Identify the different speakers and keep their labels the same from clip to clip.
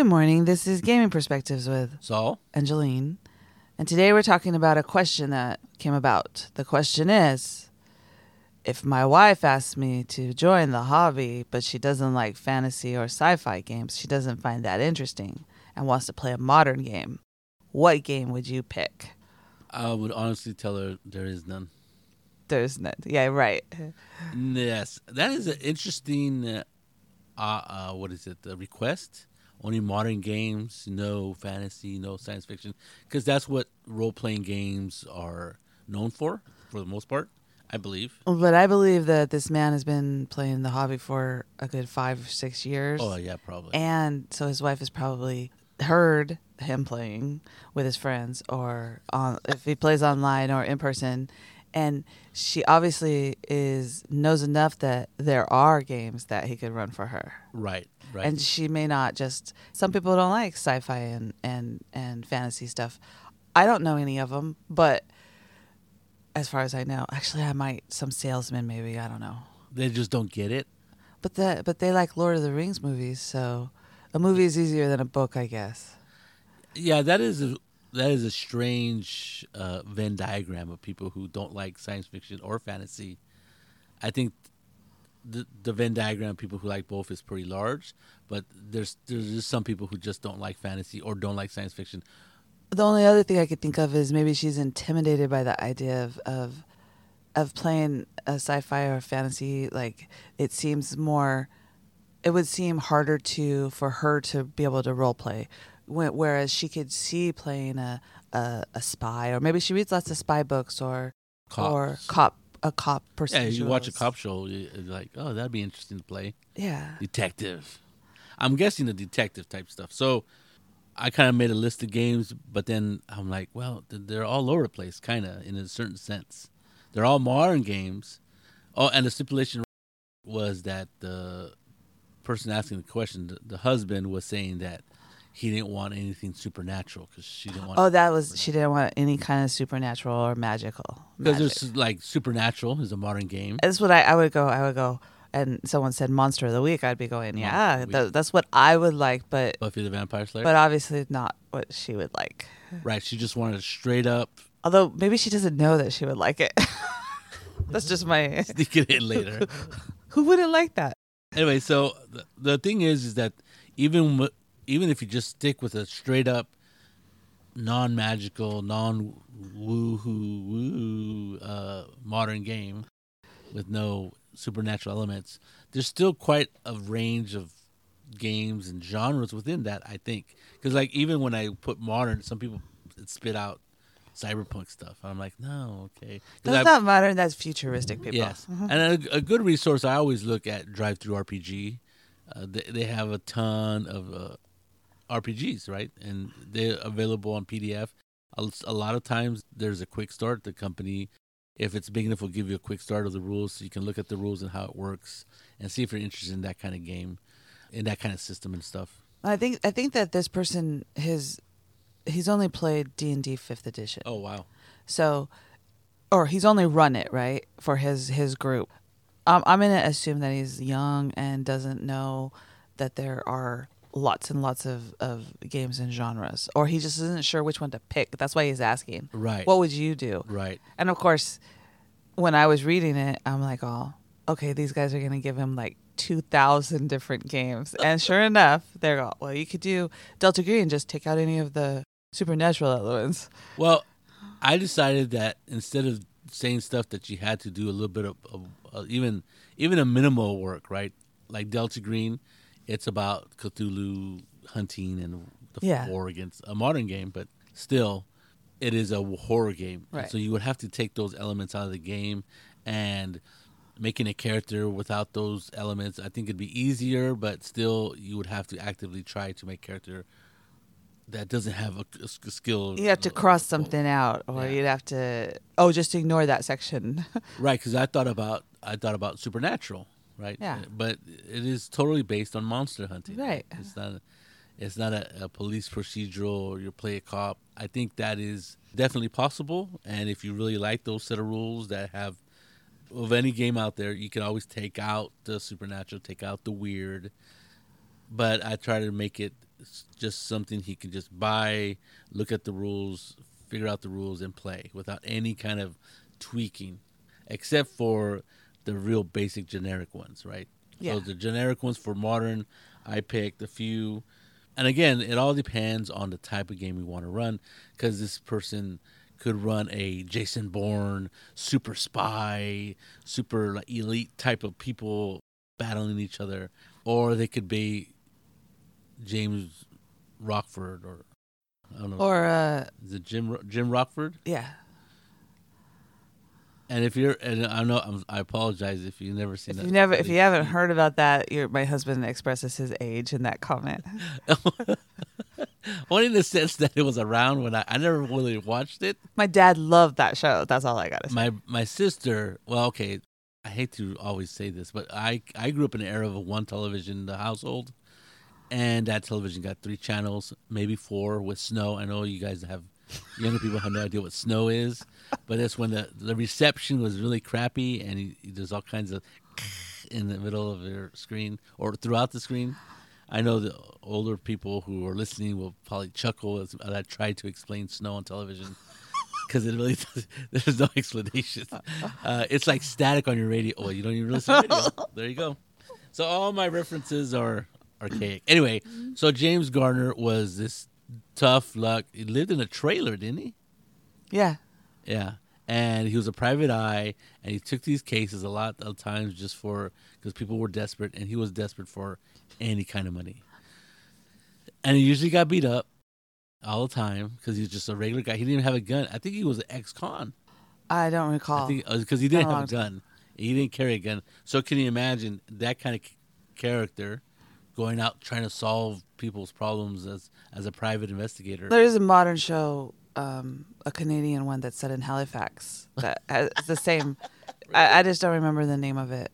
Speaker 1: Good morning. This is Gaming Perspectives with
Speaker 2: Saul?
Speaker 1: and Jolene. And today we're talking about a question that came about. The question is if my wife asks me to join the hobby, but she doesn't like fantasy or sci fi games, she doesn't find that interesting and wants to play a modern game, what game would you pick?
Speaker 2: I would honestly tell her there is none.
Speaker 1: There's none. Yeah, right.
Speaker 2: Yes, that is an interesting. Uh, uh, uh, what is it? The request. Only modern games, no fantasy, no science fiction, because that's what role playing games are known for, for the most part. I believe.
Speaker 1: But I believe that this man has been playing the hobby for a good five or six years.
Speaker 2: Oh yeah, probably.
Speaker 1: And so his wife has probably heard him playing with his friends or on if he plays online or in person and she obviously is knows enough that there are games that he could run for her
Speaker 2: right, right.
Speaker 1: and she may not just some people don't like sci-fi and and and fantasy stuff i don't know any of them but as far as i know actually i might some salesman maybe i don't know
Speaker 2: they just don't get it.
Speaker 1: but that but they like lord of the rings movies so a movie is easier than a book i guess
Speaker 2: Yeah, that is that is a strange uh, Venn diagram of people who don't like science fiction or fantasy. I think the the Venn diagram of people who like both is pretty large, but there's there's just some people who just don't like fantasy or don't like science fiction.
Speaker 1: The only other thing I could think of is maybe she's intimidated by the idea of of, of playing a sci-fi or fantasy. Like it seems more, it would seem harder to for her to be able to role play, whereas she could see playing a, a a spy or maybe she reads lots of spy books or or cop a cop person.
Speaker 2: Yeah, you watch a cop show, you're like, oh, that'd be interesting to play.
Speaker 1: Yeah.
Speaker 2: Detective. I'm guessing the detective type stuff. So I kind of made a list of games, but then I'm like, well, they're all over the place, kind of in a certain sense. They're all modern games. Oh, and the stipulation was that the person asking the question, the, the husband, was saying that he didn't want anything supernatural because she didn't want.
Speaker 1: Oh, that was she didn't want any kind of supernatural or magical.
Speaker 2: because there's like supernatural is a modern game.
Speaker 1: That's what I, I would go. I would go, and someone said monster of the week. I'd be going, yeah, that's what I would like, but
Speaker 2: Buffy the Vampire Slayer.
Speaker 1: but obviously not what she would like.
Speaker 2: right, she just wanted straight up
Speaker 1: Although maybe she doesn't know that she would like it. that's just my.
Speaker 2: sneak it in later.
Speaker 1: Who wouldn't like that?
Speaker 2: anyway, so the, the thing is, is that even w- even if you just stick with a straight up, non magical, non woohoo woo uh, modern game with no supernatural elements, there's still quite a range of games and genres within that. I think because like even when I put modern, some people spit out cyberpunk stuff. I'm like, no, okay.
Speaker 1: That's
Speaker 2: I-
Speaker 1: not modern. That's futuristic, people.
Speaker 2: Yes, and a, a good resource I always look at DriveThruRPG. Uh, they, they have a ton of uh, RPGs, right? And they're available on PDF. A, lot of times there's a quick start. The company, if it's big enough, will give you a quick start of the rules, so you can look at the rules and how it works, and see if you're interested in that kind of game, in that kind of system and stuff.
Speaker 1: I think I think that this person his he's only played D and D fifth edition.
Speaker 2: Oh wow!
Speaker 1: So, or he's only run it right for his his group. Um, I'm gonna assume that he's young and doesn't know that there are lots and lots of, of games and genres, or he just isn't sure which one to pick. That's why he's asking.
Speaker 2: Right.
Speaker 1: What would you do?
Speaker 2: Right.
Speaker 1: And of course, when I was reading it, I'm like, oh, okay, these guys are gonna give him like two thousand different games, and sure enough, they're go, well, you could do Delta Green, just take out any of the supernatural elements.
Speaker 2: Well, I decided that instead of saying stuff that you had to do a little bit of, of uh, even even a minimal work, right? Like Delta Green, it's about Cthulhu hunting and the
Speaker 1: Yeah.
Speaker 2: war against a modern game, but still, it is a horror game.
Speaker 1: Right.
Speaker 2: So you would have to take those elements out of the game and making a character without those elements. I think it'd be easier, but still, you would have to actively try to make character that doesn't have a skill.
Speaker 1: You have to cross something out, or
Speaker 2: Yeah.
Speaker 1: you'd have to oh, just ignore that section.
Speaker 2: Right, because I thought about I thought about supernatural, right?
Speaker 1: Yeah.
Speaker 2: Uh, but it is totally based on monster hunting.
Speaker 1: Right.
Speaker 2: It's not. It's not a, a police procedural or you play a cop. I think that is definitely possible, and if you really like those set of rules that have of any game out there, you can always take out the supernatural, take out the weird. But I try to make it just something he can just buy, look at the rules, figure out the rules, and play without any kind of tweaking, except for the real basic generic ones, right?
Speaker 1: Yeah.
Speaker 2: So the generic ones for modern, I picked a few. And again, it all depends on the type of game we want to run because this person could run a Jason Bourne super spy, super like, elite type of people battling each other, or they could be James Rockford or I don't know.
Speaker 1: Or uh,
Speaker 2: is it Jim Jim Rockford?
Speaker 1: yeah,
Speaker 2: And if you're, and I know, I'm, I apologize if you've never seen
Speaker 1: if
Speaker 2: that.
Speaker 1: you never, if you haven't heard about that, your my husband expresses his age in that comment.
Speaker 2: only in the sense that it was around when I, I never really watched it.
Speaker 1: My dad loved that show. That's all I gotta say.
Speaker 2: My my sister, well, okay, I hate to always say this, but I I grew up in an era of one television in the household, and that television got three channels, maybe four with snow. I know you guys have younger people have no idea what snow is, but that's when the the reception was really crappy, and you, there's all kinds of in the middle of your screen or throughout the screen. I know the older people who are listening will probably chuckle as I try to explain snow on television because it really does, there's no explanation. Uh, it's like static on your radio. Well, you don't even listen to radio. There you go. So all my references are archaic. Anyway, so James Garner was this tough luck. He lived in a trailer, didn't he?
Speaker 1: yeah,
Speaker 2: Yeah. And he was a private eye, and he took these cases a lot of times just for because people were desperate, and he was desperate for any kind of money. And he usually got beat up all the time because he was just a regular guy. He didn't even have a gun. I think he was an ex-con.
Speaker 1: I don't recall.
Speaker 2: Because uh, he didn't have a gun. He didn't carry a gun. So can you imagine that kind of character going out trying to solve people's problems as as a private investigator?
Speaker 1: There is a modern show, um, a Canadian one that's set in Halifax that has the same. I, I just don't remember the name of it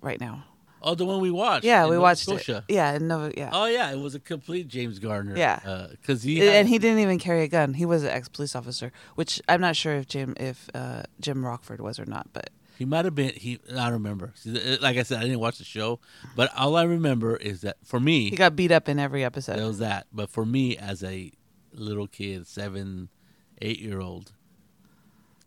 Speaker 1: right now.
Speaker 2: Oh, the one we watched.
Speaker 1: Yeah, we
Speaker 2: Nova
Speaker 1: watched
Speaker 2: Scotia.
Speaker 1: it. Yeah, in Nova, yeah.
Speaker 2: Oh yeah, it was a complete James Gardner.
Speaker 1: Yeah.
Speaker 2: because he
Speaker 1: and he didn't even carry a gun. He was an ex police officer, which I'm not sure if Jim if uh, Jim Rockford was or not. But
Speaker 2: he might have been. He I don't remember. Like I said, I didn't watch the show, but all I remember is that for me,
Speaker 1: he got beat up in every episode.
Speaker 2: there was that. But for me, as a little kid, seven, eight year old,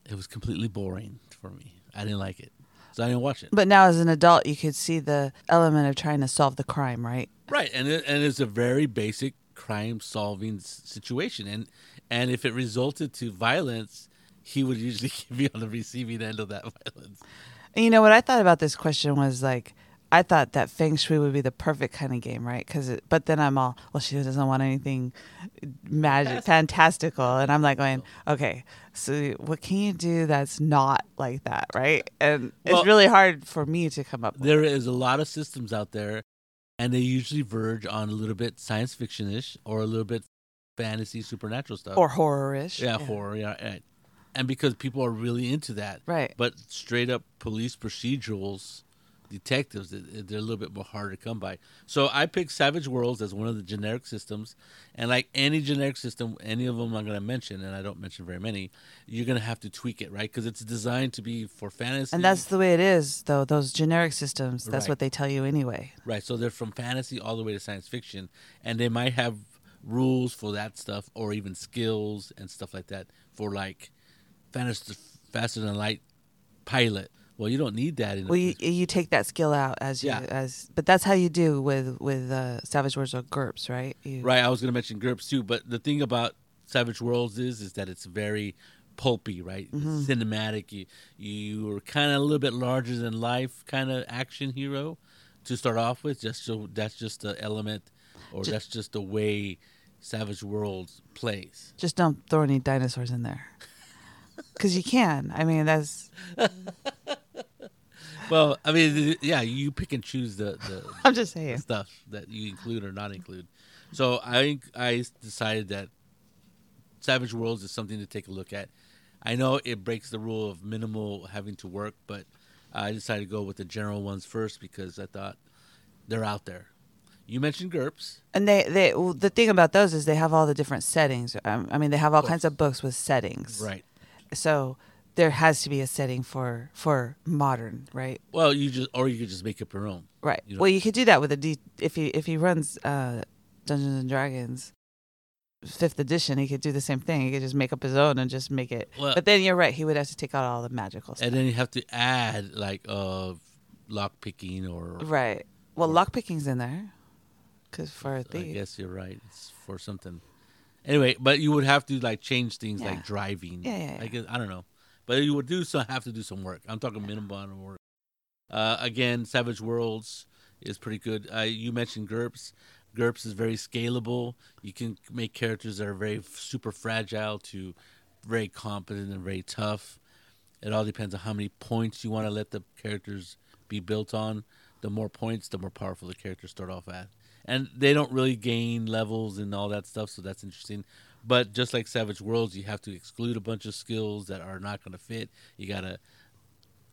Speaker 2: it was completely boring for me. I didn't like it, so I didn't watch it.
Speaker 1: But now, as an adult, you could see the element of trying to solve the crime, right?
Speaker 2: Right, and it, and it's a very basic crime solving situation, and and if it resulted to violence, he would usually be on the receiving end of that violence.
Speaker 1: And you know what I thought about this question was like, I thought that Feng Shui would be the perfect kind of game, right? Because, but then I'm all, well, she doesn't want anything magic, fantastical, and I'm like going, okay, so what can you do that's not like that, right? And
Speaker 2: Well-
Speaker 1: it's really hard for me to come up with.
Speaker 2: There is a lot of systems out there, and they usually verge on a little bit science fiction ish or a little bit fantasy supernatural stuff.
Speaker 1: or horror-ish.
Speaker 2: yeah, horror, yeah, and, and because people are really into that,
Speaker 1: Right.
Speaker 2: But straight up police procedurals, detectives, they- they're a little bit more harder to come by. So I picked Savage Worlds as one of the generic systems, and like any generic system, any of them I'm going to mention, and I don't mention very many, you're going to have to tweak it, right? Because it's designed to be for fantasy,
Speaker 1: And that's the way it is, though. Those generic systems, that's
Speaker 2: Right.
Speaker 1: what they tell you anyway.
Speaker 2: Right. So they're from fantasy all the way to science fiction, and they might have rules for that stuff, or even skills and stuff like that for like faster, faster than light pilot. Well, you don't need that in.
Speaker 1: Well, you, you take that skill out as you
Speaker 2: Yeah.
Speaker 1: as, but that's how you do with with uh, Savage Worlds or GURPS, right? You,
Speaker 2: right. I was going to mention GURPS too, but the thing about Savage Worlds is is that it's very pulpy, right?
Speaker 1: Mm-hmm.
Speaker 2: cinematic. You you are kind of a little bit larger than life kind of action hero to start off with. Just so that's just the element, or
Speaker 1: Ju-
Speaker 2: that's just the way Savage Worlds plays.
Speaker 1: Just don't throw any dinosaurs in there, because you can. I mean, that's.
Speaker 2: Well, I mean, yeah, you pick and choose the, the
Speaker 1: I'm just saying.
Speaker 2: stuff that you include or not include. So I I decided that Savage Worlds is something to take a look at. I know it breaks the rule of minimal having to work, but I decided to go with the general ones first because I thought they're out there. You mentioned GURPS,
Speaker 1: And they, they well, the thing about those is they have all the different settings. Um, I mean, they have all kinds of books with settings.
Speaker 2: right?
Speaker 1: So there has to be a setting for for modern, right?
Speaker 2: Well, you just or you could just make up your own.
Speaker 1: Right.
Speaker 2: You know-
Speaker 1: well, you could do that with a D if he if he runs uh, Dungeons and Dragons fifth edition, he could do the same thing. He could just make up his own and just make it.
Speaker 2: Well-
Speaker 1: but then you're right. He would have to take out all the magical stuff.
Speaker 2: and then you have to add like uh lock picking or
Speaker 1: right. Well, lockpicking's in there. Because for a
Speaker 2: I
Speaker 1: thief.
Speaker 2: I guess you're right. It's for something. Anyway, but you would have to like change things
Speaker 1: Yeah.
Speaker 2: like driving.
Speaker 1: Yeah, yeah, yeah.
Speaker 2: I guess I don't know, but you would do some have to do some work. I'm talking minimum work. Uh, again, Savage Worlds is pretty good. Uh, you mentioned GURPS. GURPS is very scalable. You can make characters that are very super fragile to very competent and very tough. It all depends on how many points you want to let the characters be built on. The more points, the more powerful the characters start off at. And they don't really gain levels and all that stuff, so that's interesting. But just like Savage Worlds, you have to exclude a bunch of skills that are not going to fit. You got to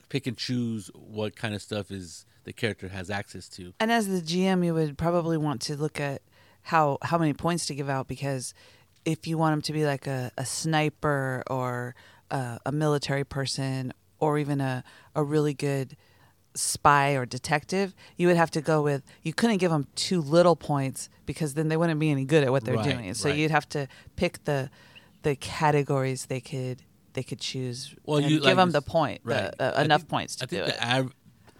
Speaker 2: pick and choose what kind of stuff is the character has access to.
Speaker 1: And as the GM, you would probably want to look at how how many points to give out because if you want him to be like a, a sniper or a, a military person or even a, a really good spy or detective, you would have to go with you couldn't give them too little points because then they wouldn't be any good at what they're
Speaker 2: Right,
Speaker 1: doing. So
Speaker 2: right.
Speaker 1: you'd have to pick the the categories they could they could choose
Speaker 2: Well,
Speaker 1: and
Speaker 2: you-
Speaker 1: give
Speaker 2: like
Speaker 1: them the point, the-
Speaker 2: right.
Speaker 1: uh, enough
Speaker 2: think-
Speaker 1: points to
Speaker 2: I think
Speaker 1: do it.
Speaker 2: the av-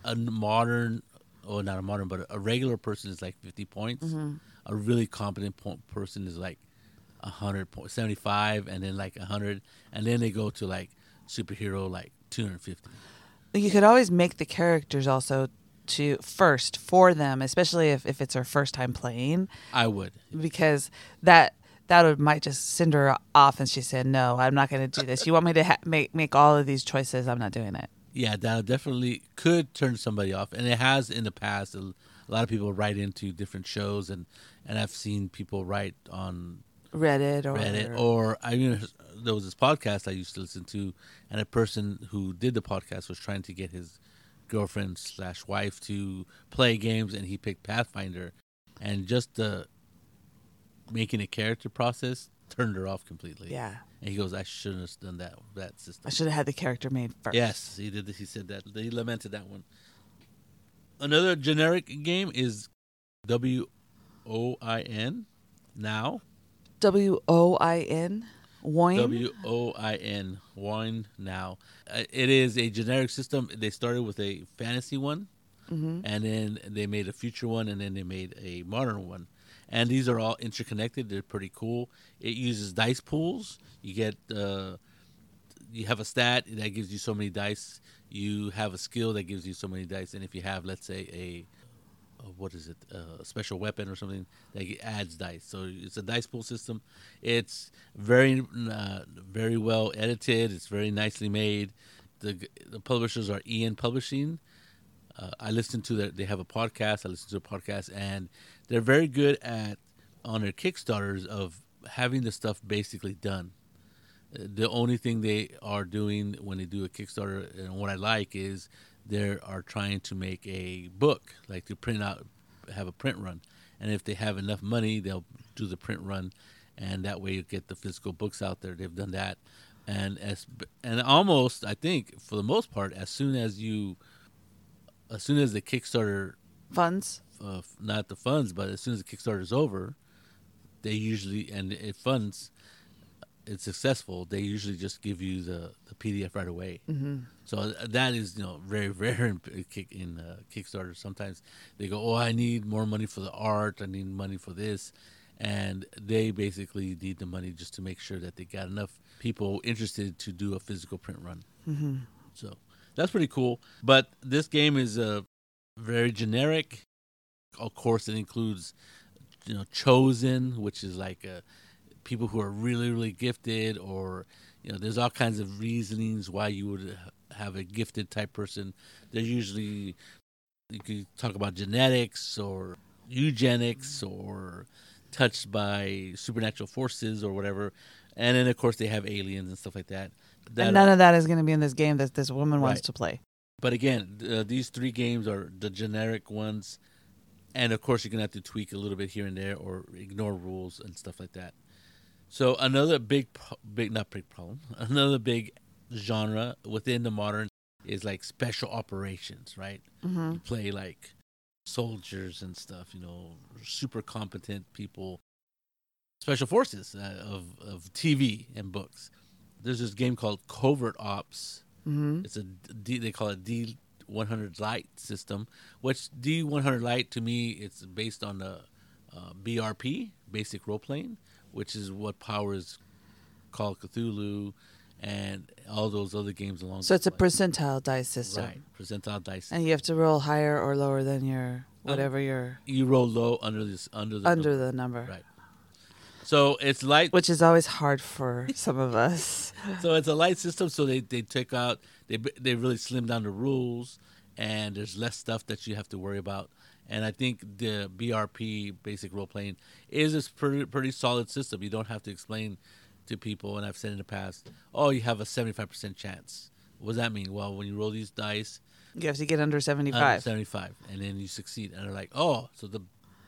Speaker 2: a modern, or not a modern, but a regular person is like 50 points.
Speaker 1: Mm-hmm.
Speaker 2: A really competent po- person is like 100 po- 75 and then like 100 and then they go to like superhero like 250.
Speaker 1: You could always make the characters also to first for them, especially if, if it's her first time playing,
Speaker 2: I would.
Speaker 1: because that that would might just send her off, and she said, "No, I'm not going to do this. You want me to ha- make make all of these choices? I'm not doing it."
Speaker 2: Yeah, that definitely could turn somebody off, and it has in the past. A, a lot of people write into different shows, and and I've seen people write on
Speaker 1: Reddit or
Speaker 2: Reddit, or I mean, there was this podcast I used to listen to, and a person who did the podcast was trying to get his girlfriend slash wife to play games, and he picked Pathfinder, and just the making a character process turned her off completely.
Speaker 1: yeah,
Speaker 2: and he goes, "I shouldn't have done that that system.
Speaker 1: I should have had the character made first.
Speaker 2: Yes, he did. He said that. He lamented that one. Another generic game is W O I N. Now
Speaker 1: W O I N. Wine.
Speaker 2: W O I N. Wine now. Uh, It is a generic system. They started with a fantasy one,
Speaker 1: Mm-hmm.
Speaker 2: and then they made a future one, and then they made a modern one. And these are all interconnected. They're pretty cool. It uses dice pools. You get uh, you have a stat that gives you so many dice. You have a skill that gives you so many dice, and if you have, let's say, a what is it, uh, a special weapon or something that adds dice. So it's a dice pool system. It's very uh, very well edited. It's very nicely made. The the publishers are EN Publishing. Uh, I listen to their. They have a podcast. I listen to a podcast, and they're very good at on their Kickstarters of having the stuff basically done. Uh, The only thing they are doing when they do a Kickstarter, and what I like is they are trying to make a book, like to print out, have a print run, and if they have enough money, they'll do the print run, and that way you get the physical books out there. They've done that, and as and almost I think for the most part, as soon as you, as soon as the Kickstarter
Speaker 1: Funds.
Speaker 2: uh, not the funds, but as soon as the Kickstarter is over, they usually and it funds it's successful. They usually just give you the, the PDF right away. Mm-hmm. So that is you know very rare in in uh, Kickstarter. Sometimes they go, oh, I need more money for the art. I need money for this, and they basically need the money just to make sure that they got enough people interested to do a physical print run.
Speaker 1: Mm-hmm.
Speaker 2: So that's pretty cool. But this game is uh, very generic. Of course, it includes you know chosen, which is like uh, people who are really really gifted, or you know, there's all kinds of reasonings why you would have a gifted type person. They're usually you could talk about genetics or eugenics or touched by supernatural forces or whatever. And then of course they have aliens and stuff like that. That
Speaker 1: and none of that is going to be in this game that this woman wants to play.
Speaker 2: but again, uh, these three games are the generic ones, and of course you're gonna have to tweak a little bit here and there or ignore rules and stuff like that. So another big, big not big problem, another big genre within the modern is like special operations, right?
Speaker 1: Mm-hmm.
Speaker 2: You play like soldiers and stuff. You know, super competent people, special forces uh, of of TV and books. There's this game called Covert Ops.
Speaker 1: hmm
Speaker 2: It's a D, they call it D 100 light system, which D 100 light to me it's based on the uh, BRP, basic role playing, which is what powers Call Cthulhu and all those other games along.
Speaker 1: So it's a percentile dice system,
Speaker 2: right percentile dice.
Speaker 1: and you have to roll higher or lower than your
Speaker 2: Um,
Speaker 1: whatever your
Speaker 2: you roll low under this under the
Speaker 1: under
Speaker 2: number.
Speaker 1: the number,
Speaker 2: right. So it's light.
Speaker 1: which is always hard for some of us.
Speaker 2: So it's a light system. So they they take out they they really slim down the rules, and there's less stuff that you have to worry about. And I think the BRP basic role playing is a pretty pretty solid system. You don't have to explain to people, and I've said in the past, oh, you have a seventy five percent chance. What does that mean? Well, when you roll these dice,
Speaker 1: You have to get under
Speaker 2: under
Speaker 1: seventy-five.
Speaker 2: 75 and then you succeed and they're like oh so the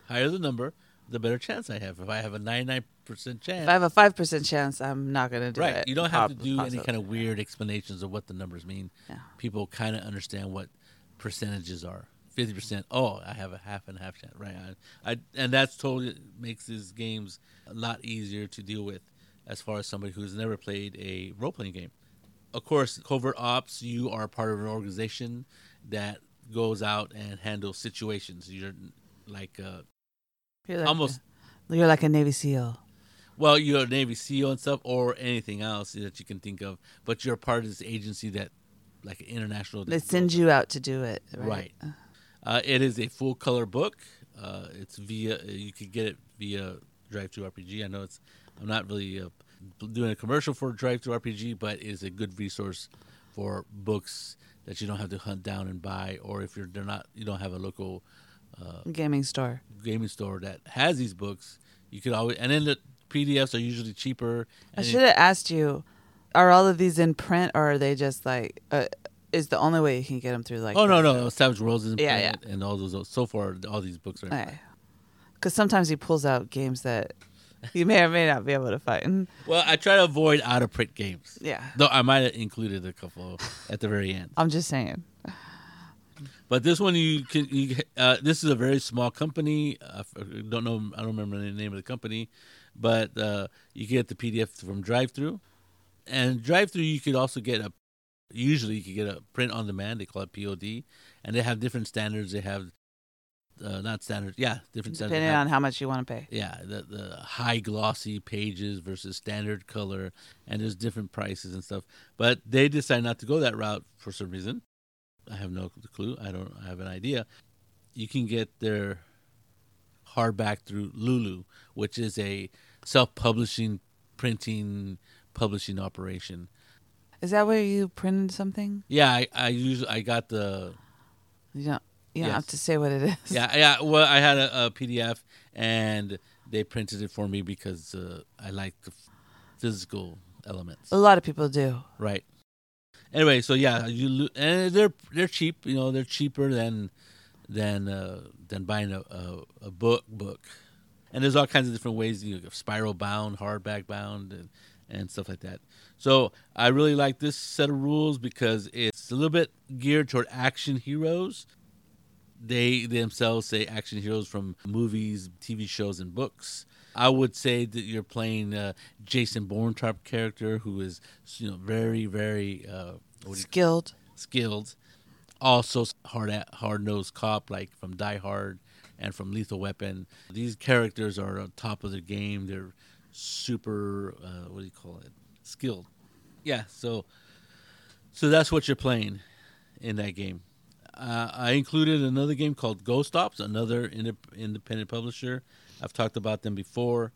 Speaker 2: higher the number the better chance i have if i have a 99% chance
Speaker 1: If I have a five percent chance, I'm not gonna do
Speaker 2: right
Speaker 1: it. Right.
Speaker 2: You don't have to do any kind of weird explanations of what the numbers mean
Speaker 1: Yeah.
Speaker 2: people kind of understand what percentages are 50% oh i have a half and half chance right I, I and that's totally makes these games a lot easier to deal with as far as somebody who's never played a role-playing game of course, covert ops, you are part of an organization that goes out and handles situations. You're like, uh,
Speaker 1: You're like
Speaker 2: almost-
Speaker 1: A, you're like a Navy SEAL.
Speaker 2: well, you're a Navy SEAL and stuff, or anything else that you can think of, but you're part of this agency that, like, an international.
Speaker 1: They send you out to do it. Right.
Speaker 2: Right. Uh, it is a full color book. Uh, it's via you could get it via DriveThruRPG. I know it's I'm not really uh, doing a commercial for DriveThruRPG, but it is a good resource for books that you don't have to hunt down and buy, or if you're they're not you don't have a local
Speaker 1: Gaming store.
Speaker 2: gaming store that has these books, you could always and then the PDFs are usually cheaper.
Speaker 1: I should have asked you: Are all of these in print, or are they just like? Is the only way you can get them through like?
Speaker 2: oh no no Savage Worlds is in
Speaker 1: Yeah,
Speaker 2: and all those so far all these books are.
Speaker 1: Because sometimes he pulls out games that you may or may not be able to find.
Speaker 2: Well, I try to avoid out of print games.
Speaker 1: Yeah,
Speaker 2: Though I might have included a couple at the very end.
Speaker 1: I'm just saying.
Speaker 2: But this one, you can. You, uh, this is a very small company. I don't know. I don't remember the name of the company, but uh, you get the PDF from DriveThru, and DriveThru you could also get a. Usually, you could get a print on demand. They call it POD, and they have different standards. They have, uh, not standards. Yeah, different standards.
Speaker 1: Depending on how much you want to pay.
Speaker 2: yeah, the the high glossy pages versus standard color, and there's different prices and stuff. But they decide not to go that route for some reason. I have no clue. I don't I have an idea. You can get their hardback through Lulu, which is a self-publishing, printing, publishing operation.
Speaker 1: Is that where you printed something?
Speaker 2: Yeah, I, I usually I got the
Speaker 1: You don't. You don't have to say what it is.
Speaker 2: yeah yeah. Well, I had a, a PDF and they printed it for me because uh, I like the physical elements.
Speaker 1: A lot of people do.
Speaker 2: Right. Anyway, so yeah, you and they're they're cheap. You know, they're cheaper than than uh, than buying a, a a book book. And there's all kinds of different ways. You know, spiral bound, hardback bound, and and stuff like that. So I really like this set of rules because it's a little bit geared toward action heroes. They themselves say action heroes from movies, TV shows, and books. I would say that you're playing uh, Jason Bourne type character who is you know very very uh, what do you-
Speaker 1: Skilled.
Speaker 2: skilled, also hard hard nosed cop like from Die Hard and from Lethal Weapon. These characters are on top of the game. They're super uh, what do you call it? Skilled. Yeah. So so that's what you're playing in that game. Uh, I included another game called Ghost Ops, another indep- independent publisher. I've talked about them before.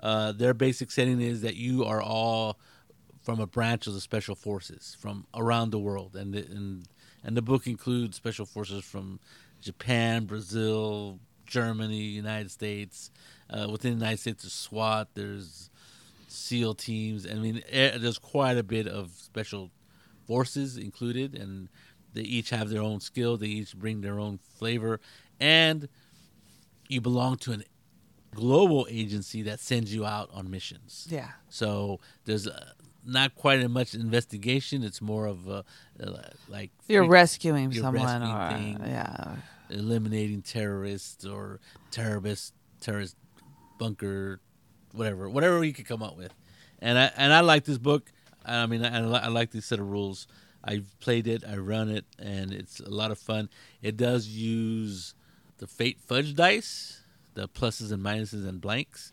Speaker 2: Uh, their basic setting is that you are all from a branch of the special forces from around the world, and the, and and the book includes special forces from Japan, Brazil, Germany, United States. Uh, within the United States, there's SWAT, there's SEAL teams. I mean, eh, there's quite a bit of special forces included, and they each have their own skill. They each bring their own flavor, and you belong to an global agency that sends you out on missions.
Speaker 1: Yeah.
Speaker 2: So there's uh, not quite as much investigation. It's more of a, uh, like
Speaker 1: You're
Speaker 2: freak-
Speaker 1: rescuing
Speaker 2: you're
Speaker 1: someone,
Speaker 2: rescuing
Speaker 1: or
Speaker 2: things.
Speaker 1: yeah.
Speaker 2: eliminating terrorists or terrorist terrorist bunker, whatever, whatever you could come up with. And I and I like this book. I mean, I, I like this set of rules. I've played it, I run it, and it's a lot of fun. It does use the Fate Fudge dice, the pluses and minuses and blanks,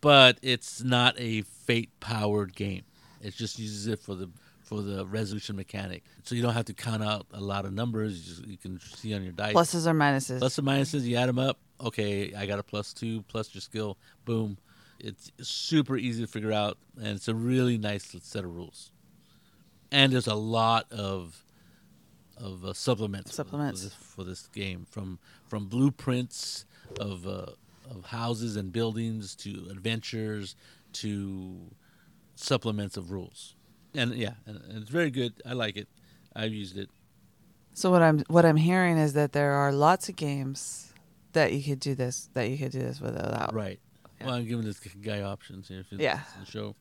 Speaker 2: but it's not a Fate powered game. It just uses it for the for the resolution mechanic, so you don't have to count out a lot of numbers. You, just, you can see on your dice
Speaker 1: Pluses or minuses.
Speaker 2: plus and minuses. You add them up. Okay, I got a plus two plus your skill. Boom. It's super easy to figure out, and it's a really nice set of rules. And there's a lot of of uh, supplements, for-
Speaker 1: Supplements.
Speaker 2: for this, for this game from from blueprints of uh, of houses and buildings to adventures to supplements of rules. And yeah, and, and it's very good. I like it. I've used it.
Speaker 1: So what I'm what I'm hearing is that there are lots of games that you could do this that you could do this without.
Speaker 2: Right.
Speaker 1: Yeah.
Speaker 2: Well, I'm giving this guy options here for
Speaker 1: Yeah.
Speaker 2: the show.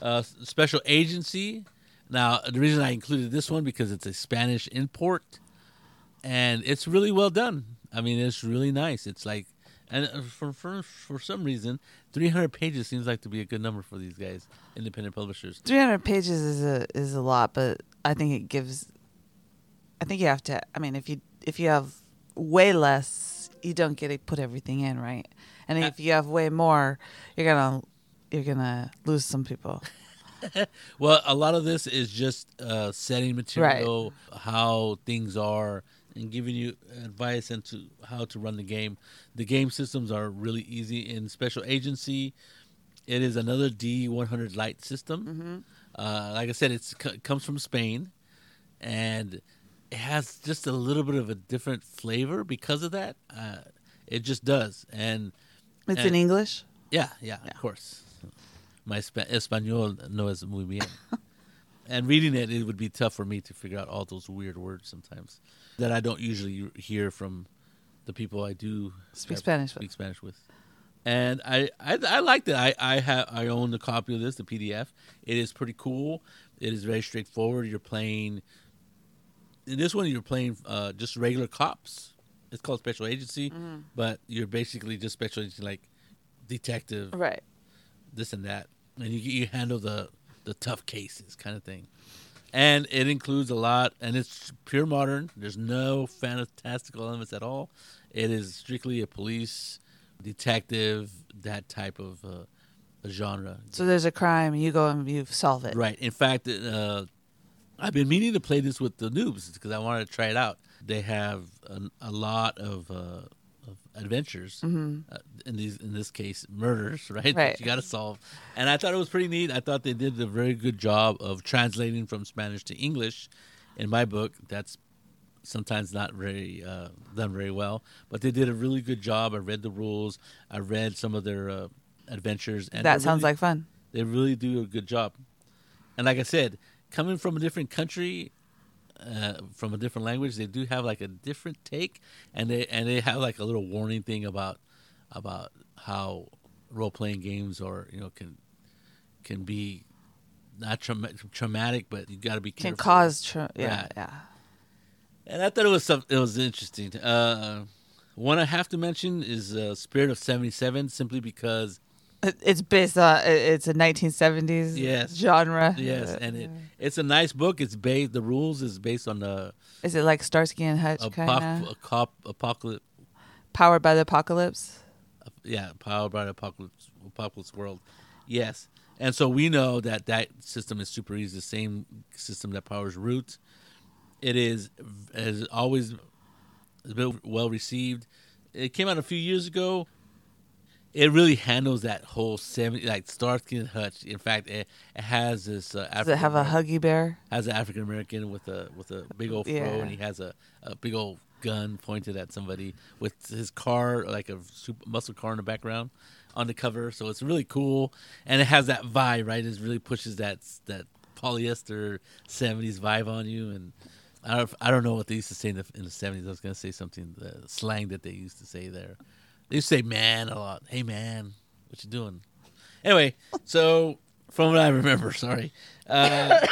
Speaker 2: Uh, special agency. Now, the reason I included this one because it's a Spanish import, and it's really well done. I mean, it's really nice. It's like, and uh, for for for some reason, 300 pages seems like to be a good number for these guys, independent publishers.
Speaker 1: 300 pages is a is a lot, but I think it gives. I think you have to. I mean, if you if you have way less, you don't get to put everything in, right? And
Speaker 2: Uh,
Speaker 1: if you have way more, you're gonna you're gonna lose some people.
Speaker 2: Well, a lot of this is just uh, setting material, how things are, and giving you advice into how to run the game. The game systems are really easy. In Special Agency, it is another D100 light system. Uh, like I said, it's it comes from Spain, and it has just a little bit of a different flavor because of that. Uh, it just does, and
Speaker 1: It's
Speaker 2: And-
Speaker 1: in English.
Speaker 2: yeah, yeah,
Speaker 1: Yeah.
Speaker 2: of course. My Spa- español no es muy bien. and reading it, it would be tough for me to figure out all those weird words sometimes that I don't usually hear from the people I do
Speaker 1: Speak Spanish with.
Speaker 2: Speak Spanish with. And I, I, I liked it. I, I have, I own the copy of this, the PDF. It is pretty cool. It is very straightforward. You're playing. In this one, you're playing uh, just regular cops. It's called Special Agency,
Speaker 1: Mm-hmm.
Speaker 2: but you're basically just Special Agency, like detective,
Speaker 1: Right.
Speaker 2: this and that, and you you handle the the tough cases kind of thing. And it includes a lot, and it's pure modern. There's no fantastical elements at all. It is strictly a police, detective, that type of uh, a genre.
Speaker 1: So there's a crime, you go and you solve it.
Speaker 2: Right. In fact, uh, I've been meaning to play this with the noobs because I wanted to try it out. They have a, a lot of, uh, of adventures. Uh, in these, in this case, murders. Right. that you got to solve. And I thought it was pretty neat. I thought they did a very good job of translating from Spanish to English. In my book, that's sometimes not very uh, done very well, but they did a really good job. I read the rules. I read some of their uh, adventures. And
Speaker 1: that sounds
Speaker 2: really-
Speaker 1: like fun.
Speaker 2: they really do a good job. And like I said, coming from a different country, uh, from a different language, they do have like a different take, and they and they have like a little warning thing about about how role playing games or you know can can be not trauma- traumatic, but you got to be careful.
Speaker 1: Can cause tra- yeah,
Speaker 2: Right.
Speaker 1: yeah.
Speaker 2: And I thought it was some, it was interesting. Uh, one I have to mention is uh, Spirit of '77, simply because
Speaker 1: It's based on it's a 1970s
Speaker 2: Yes.
Speaker 1: genre.
Speaker 2: yes,
Speaker 1: Uh,
Speaker 2: and it it's a nice book. It's based the rules is based on the
Speaker 1: is it like Starsky and Hutch kind
Speaker 2: Apoc-
Speaker 1: of
Speaker 2: cop, apocalypse.
Speaker 1: powered by the apocalypse?
Speaker 2: Yeah, powered by the apocalypse, apocalypse world. Yes, and so we know that that system is super easy. The same system that powers Root. It is has always been well received. It came out a few years ago. It really handles that whole seventy like Starsky and Hutch. In fact, it, it has this. Uh,
Speaker 1: Does it have a huggy bear?
Speaker 2: has an African American with a with a big old fro,
Speaker 1: Yeah.
Speaker 2: and he has a, a big old gun pointed at somebody with his car, like a super muscle car in the background, on the cover. So it's really cool, and it has that vibe, right? It really pushes that that polyester '70s vibe on you, and. I don't, I don't know what they used to say in the in the seventies. I was gonna say something the slang that they used to say there. They say "man" a lot. Hey man, what you doing? Anyway, so from what I remember, sorry, uh,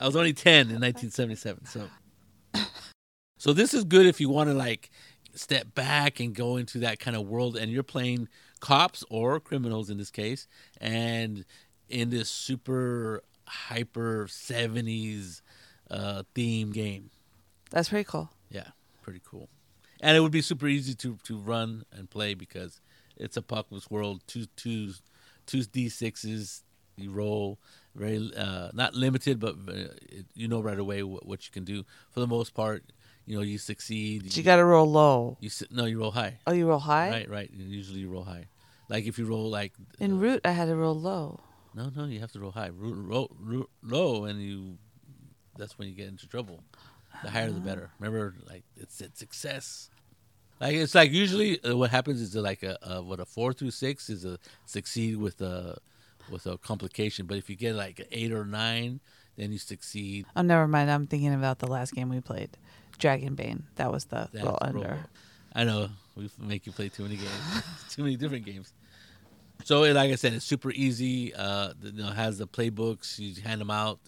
Speaker 2: I was only ten in 1977. So So this is good if you want to like step back and go into that kind of world, and you're playing cops or criminals in this case, and in this super hyper '70s uh, theme game.
Speaker 1: That's pretty cool.
Speaker 2: Yeah, pretty cool. And it would be super easy to to run and play because it's a apocalypse world. Two two two d sixes. You roll very uh, not limited, but uh, it, you know right away what, what you can do. For the most part, you know you succeed.
Speaker 1: But you got to roll low.
Speaker 2: You no, you roll high.
Speaker 1: Oh, you roll high.
Speaker 2: Right, right. Usually you roll high. Like if you roll like
Speaker 1: In
Speaker 2: uh,
Speaker 1: root, I had to roll low.
Speaker 2: no, no, you have to roll high. Roll, roll, roll low, and you that's when you get into trouble. The higher the better. Remember, like it's it's success. Like it's like usually uh, what happens is like a, a what a four through six is a succeed with a with a complication, but if you get like an eight or nine, then you succeed.
Speaker 1: Oh, never mind. I'm thinking about the last game we played, Dragonbane. That was the
Speaker 2: That's
Speaker 1: roll under.
Speaker 2: I know we make you play too many games, too many different games. So, like I said, it's super easy. Uh, you know, has the playbooks. You hand them out,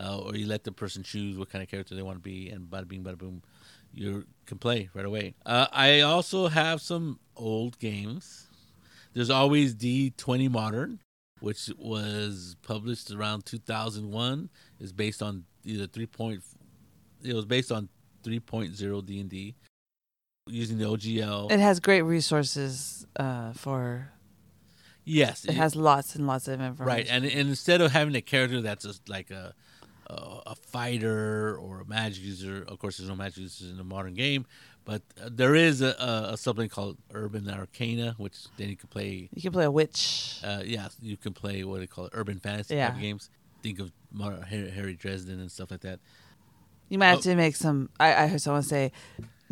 Speaker 2: uh, or you let the person choose what kind of character they want to be, and bada bing, bada boom, you can play right away. Uh, I also have some old games. There's always D20 Modern, which was published around 2001. is based on either three point. It was based on 3.0 D and D using the OGL.
Speaker 1: It has great resources uh, for.
Speaker 2: yes,
Speaker 1: It has lots and lots of information.
Speaker 2: right, and, and instead of having a character that's just like a, a a fighter or a magic user, of course, there's no magic users in the modern game, but uh, there is a, a, a something called Urban Arcana, which then you can play.
Speaker 1: you can play a witch.
Speaker 2: Uh, yeah, you can play what they call it, urban fantasy
Speaker 1: Yeah.
Speaker 2: type games. Think of Harry, Dresden and stuff like that.
Speaker 1: You might have
Speaker 2: Oh.
Speaker 1: to make some. I, I heard someone say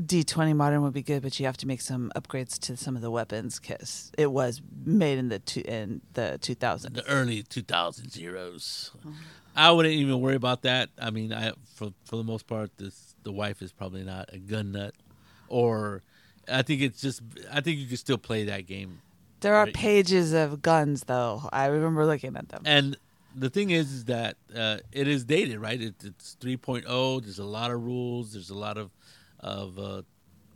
Speaker 1: D20 modern would be good, but you have to make some upgrades to some of the weapons because it was made in the two, in the 2000s.
Speaker 2: the early 2000 zeros. I wouldn't even worry about that. I mean, I for for the most part, this the wife is probably not a gun nut, or I think it's just I think you can still play that game.
Speaker 1: There are
Speaker 2: Right.
Speaker 1: pages of guns, though. I remember looking at them.
Speaker 2: And the thing is, is that uh, it is dated, right? It, it's 3.0. There's a lot of rules. There's a lot of of uh,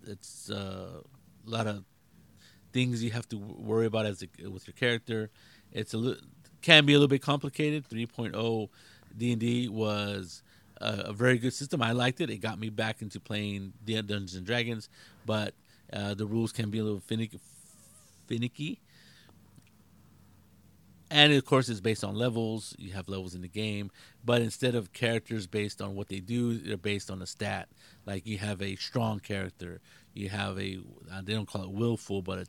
Speaker 2: it's uh, a lot of things you have to worry about as a, with your character. It's a li- can be a little bit complicated. 3.0 D&D was a, a very good system. I liked it. It got me back into playing Dungeons and Dragons, but uh, the rules can be a little finicky. finicky. And of course, it's based on levels. You have levels in the game, but instead of characters based on what they do, they're based on a stat. Like you have a strong character, you have a uh, they don't call it willful, but a,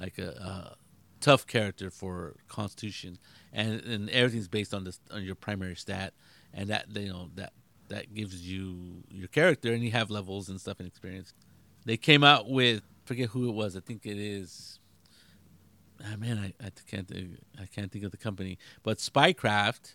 Speaker 2: like a, a tough character for Constitution, and and everything's based on this on your primary stat, and that you know that that gives you your character, and you have levels and stuff and experience. They came out with forget who it was. I think it is ah, man, I, I can't I can't think of the company, but Spycraft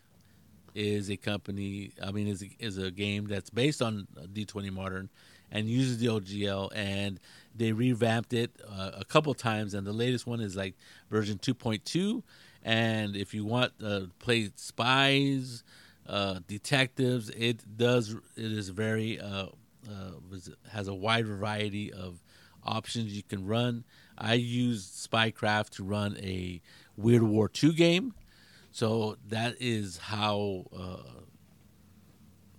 Speaker 2: is a company. I mean, is a, is a game that's based on D twenty Modern and uses the OGL, and they revamped it uh, a couple times, and the latest one is like version two point two. And if you want uh, to play spies, uh, detectives, it does. It is very uh, uh, has a wide variety of options you can run. I used Spycraft to run a Weird War II game, so that is how uh,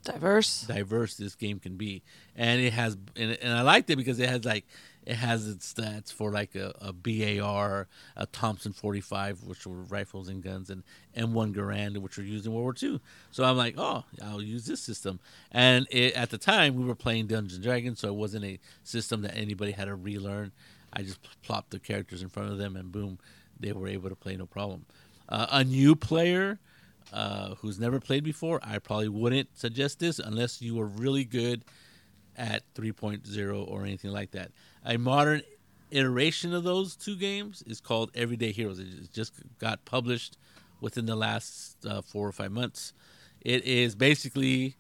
Speaker 1: Diverse.
Speaker 2: diverse this game can be. And it has, and, and I liked it because it has like it has its stats for like a, a BAR, a Thompson 45, which were rifles and guns, and M1 Garand, which were used in World War II. So I'm like, oh, I'll use this system. And it, at the time, we were playing Dungeons and Dragons, so it wasn't a system that anybody had to relearn. I just plopped the characters in front of them, and boom, they were able to play no problem. Uh, a new player uh, who's never played before, I probably wouldn't suggest this unless you were really good at 3.0 or anything like that. A modern iteration of those two games is called Everyday Heroes. It just got published within the last uh, four or five months. It is basically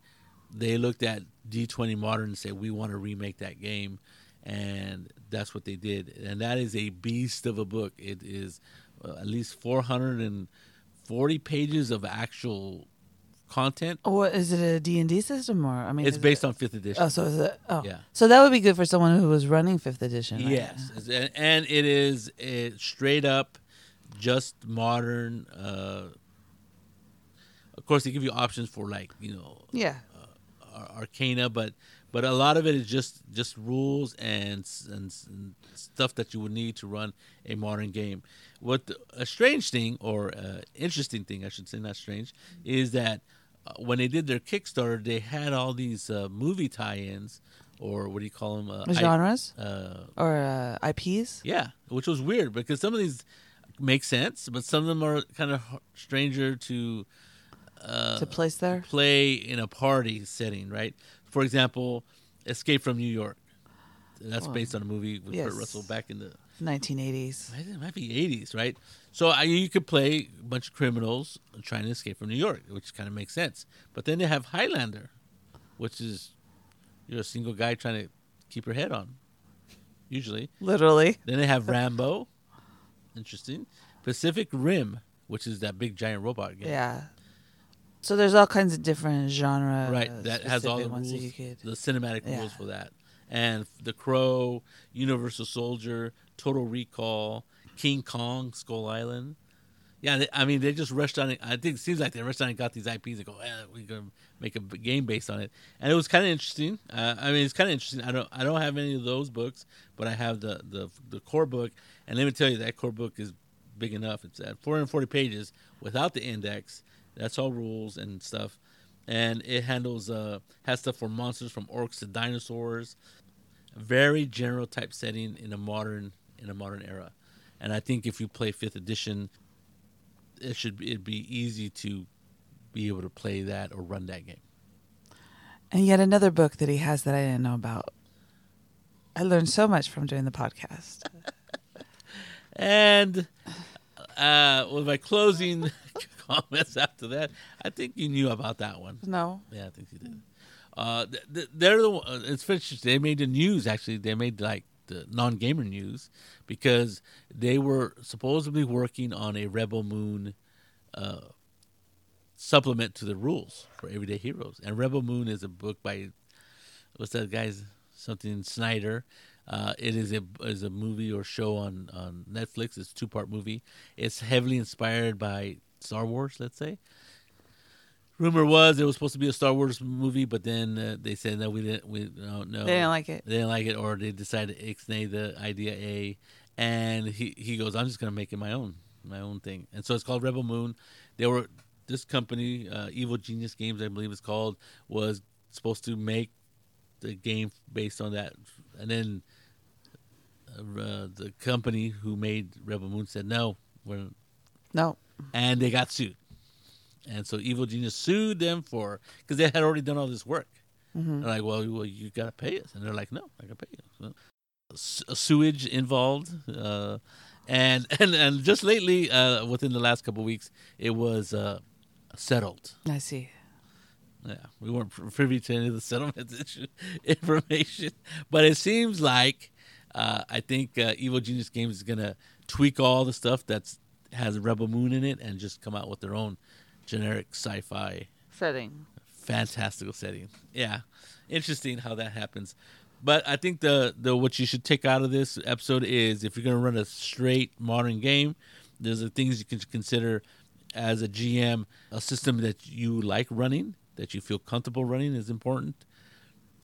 Speaker 2: they looked at D20 Modern and said we want to remake that game, and that's what they did. And that is a beast of a book. It is uh, at least 440 pages of actual content.
Speaker 1: What is it a D&D system or I mean
Speaker 2: It's based
Speaker 1: it,
Speaker 2: on fifth edition.
Speaker 1: Oh, so is it Oh.
Speaker 2: Yeah.
Speaker 1: So that would be good for someone who was running 5th edition. right?
Speaker 2: Yes, and, and it is it straight up just modern. Uh, of course, they give you options for like you know
Speaker 1: Yeah.
Speaker 2: Ar- Arcana, but but a lot of it is just just rules and, and, and stuff that you would need to run a modern game. What the, a strange thing or uh, interesting thing, I should say, not strange, is that uh, when they did their Kickstarter, they had all these uh, movie tie-ins or what do you call them? Uh, I-
Speaker 1: Genres
Speaker 2: uh,
Speaker 1: or uh, IPs?
Speaker 2: yeah, which was weird because some of these make sense, but some of them are kind of stranger to uh,
Speaker 1: to place there?
Speaker 2: play in a party setting, right? For example, Escape from New York. That's based on a movie with
Speaker 1: yes.
Speaker 2: Kurt Russell back in the
Speaker 1: 1980s.
Speaker 2: It might be 80s, right? So I, you could play a bunch of criminals trying to escape from New York, which kind of makes sense. But then they have Highlander, which is you're a single guy trying to keep your head on, usually.
Speaker 1: Literally.
Speaker 2: Then they have Rambo, interesting. Pacific Rim, which is that big giant robot game.
Speaker 1: Yeah. So there's all kinds of different genre
Speaker 2: right that has all the rules
Speaker 1: could
Speaker 2: the cinematic
Speaker 1: Yeah.
Speaker 2: rules for that and the crow universal soldier total recall king kong skull island. Yeah they, i mean they just rushed on it. I think it seems like they rushed on and got these ips and go eh, we're gonna make a game based on it. And it was kind of interesting. Uh, i mean it's kind of interesting. I don't i don't have any of those books but i have the the, the core book. And let me tell you that core book is big enough. It's at 440 pages without the index. That's all rules and stuff. And it handles uh has stuff for monsters from orcs to dinosaurs. Very general type setting in a modern in a modern era and i think if you play fifth edition it should be, it'd be easy to be able to play that or run that game
Speaker 1: And yet another book that he has that I didn't know about. I learned so much from doing the podcast.
Speaker 2: and uh with my closing comments after that i think you knew about that one
Speaker 1: No.
Speaker 2: Yeah, I think you did. Uh, th- th- they're the. one- uh, It's interesting. They made the news. Actually, they made like the non-gamer news because they were supposedly working on a Rebel Moon uh, supplement to the rules for Everyday Heroes. And Rebel Moon is a book by what's that guy's something Snyder. Uh, it is a is a movie or show on on Netflix. It's two part movie. It's heavily inspired by Star Wars. Let's say rumor was it was supposed to be a Star Wars movie, but then uh, they said that we didn't. We don't know.
Speaker 1: They didn't like it.
Speaker 2: They didn't like it, or they decided to ixnay the idea A. And he he goes, I'm just gonna make it my own, my own thing. And so it's called Rebel Moon. They were this company, uh, Evil Genius Games, I believe it's called, was supposed to make the game based on that, and then uh, the company who made Rebel Moon said no, we're
Speaker 1: No.
Speaker 2: and they got sued. And so Evil Genius sued them for because they had already done all this work.
Speaker 1: Mm-hmm.
Speaker 2: They're like, well, well, you gotta pay us, and they're like, no, I gotta pay you. So, sewage involved, uh, and and and just lately, uh, within the last couple of weeks, it was uh, settled.
Speaker 1: I see.
Speaker 2: Yeah, we weren't privy to any of the settlement information, but it seems like uh, I think uh, Evil Genius Games is gonna tweak all the stuff that's has Rebel Moon in it and just come out with their own generic sci-fi
Speaker 1: Setting.
Speaker 2: fantastical setting. Yeah, interesting how that happens. But I think the the what you should take out of this episode is if you're going to run a straight modern game, there's the things you can consider as a GM. A system that you like running, that you feel comfortable running, is important.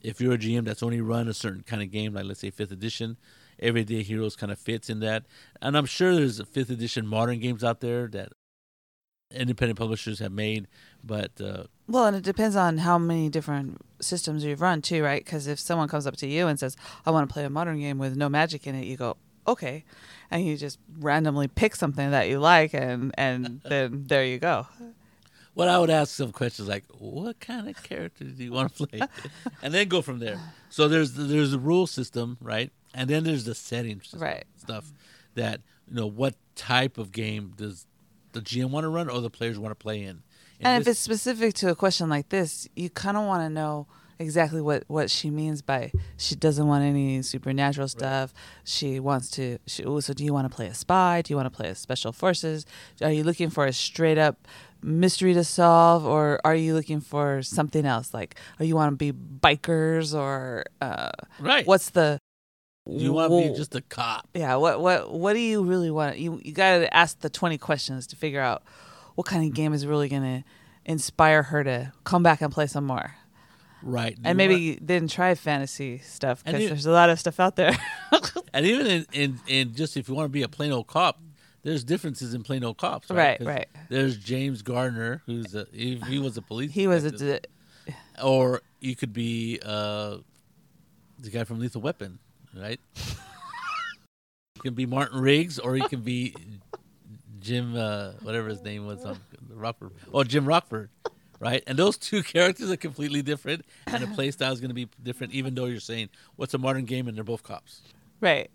Speaker 2: If you're a GM that's only run a certain kind of game, like let's say fifth edition, Everyday Heroes kind of fits in that. And I'm sure there's fifth edition modern games out there that independent publishers have made, but uh,
Speaker 1: Well, and it depends on how many different systems you've run too, right? Because if someone comes up to you and says, "I want to play a modern game with no magic in it," you go, "Okay," and you just randomly pick something that you like, and and then there you go.
Speaker 2: Well, I would ask some questions like, "What kind of character do you want to play?" and then go from there. So there's there's a rule system, right? And then there's the setting
Speaker 1: Right.
Speaker 2: stuff that you know what type of game does the GM want to run or the players want to play in.
Speaker 1: And if
Speaker 2: this-
Speaker 1: it's specific to a question like this, you kind of want to know exactly what what she means by she doesn't want any supernatural stuff. She wants to. She, oh, so do you want to play a spy? Do you want to play a special forces? Are you looking for a straight up mystery to solve, or are you looking for something else? Like, are you want to be bikers, or uh,
Speaker 2: Right.
Speaker 1: what's the
Speaker 2: you want to be just a cop?
Speaker 1: yeah what what what do you really want you you got to ask the 20 questions to figure out what kind of game is really going to inspire her to come back and play some more
Speaker 2: Right.
Speaker 1: And
Speaker 2: you
Speaker 1: maybe
Speaker 2: want-
Speaker 1: then try fantasy stuff because there's a lot of stuff out there
Speaker 2: and even in, in, in just if you want to be a plain old cop, there's differences in plain old cops. Right.
Speaker 1: Right, right.
Speaker 2: There's James Gardner, who's a he, he was a police.
Speaker 1: he was a
Speaker 2: detective.
Speaker 1: d-
Speaker 2: or you could be uh, the guy from Lethal Weapon, right? you can be Martin Riggs, or you can be Jim, uh, whatever his name was on Rockford. Oh, Jim Rockford, right? And those two characters are completely different, and the play style is going to be different, even though you're saying what's a modern game and they're both cops,
Speaker 1: right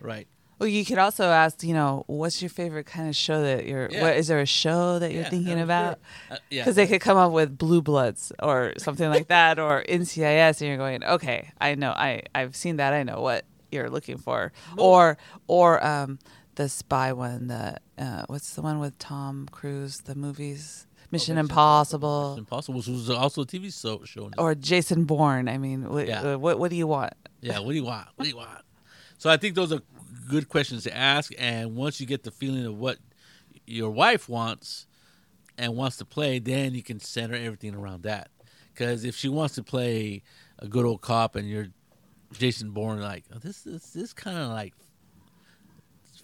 Speaker 2: right?
Speaker 1: Well you could also ask you know what's your favorite kind of show that you're
Speaker 2: Yeah.
Speaker 1: what is there a show that you're
Speaker 2: Yeah,
Speaker 1: thinking about
Speaker 2: sure. Uh, yeah,
Speaker 1: because they could come up with blue bloods or something like that or ncis and you're going okay i know i i've seen that i know what you're looking for or or um the spy one the uh what's the one with tom cruise the movies mission impossible
Speaker 2: Mission Impossible, which was also a TV so, show.
Speaker 1: or jason bourne i mean what,
Speaker 2: Yeah.
Speaker 1: what what do you want
Speaker 2: Yeah, what do you want? What do you want? So I think those are good questions to ask. And once you get the feeling of what your wife wants and wants to play, then you can center everything around that. Because if she wants to play a good old cop and you're Jason Bourne, like oh, this is this kind of like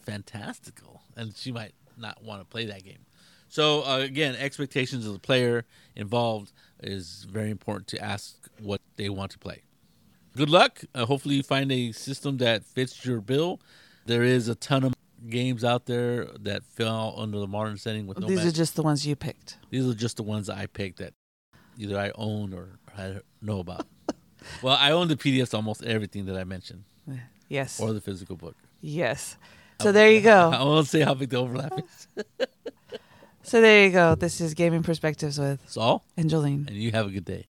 Speaker 2: fantastical, and she might not want to play that game. So uh, again, expectations of the player involved is very important to ask what they want to play good luck. Uh, hopefully, you find a system that fits your bill. There is a ton of games out there that fell under the modern setting with no
Speaker 1: these are just the ones you picked
Speaker 2: These are just the ones I picked that either I own or I know about. well, I own the PDFs almost everything that I mentioned,
Speaker 1: yes
Speaker 2: or the physical book.
Speaker 1: yes so there you go
Speaker 2: I won't say how big the overlap is.
Speaker 1: so there you go this is gaming perspectives with
Speaker 2: Saul and
Speaker 1: Jolene.
Speaker 2: and you have a good day.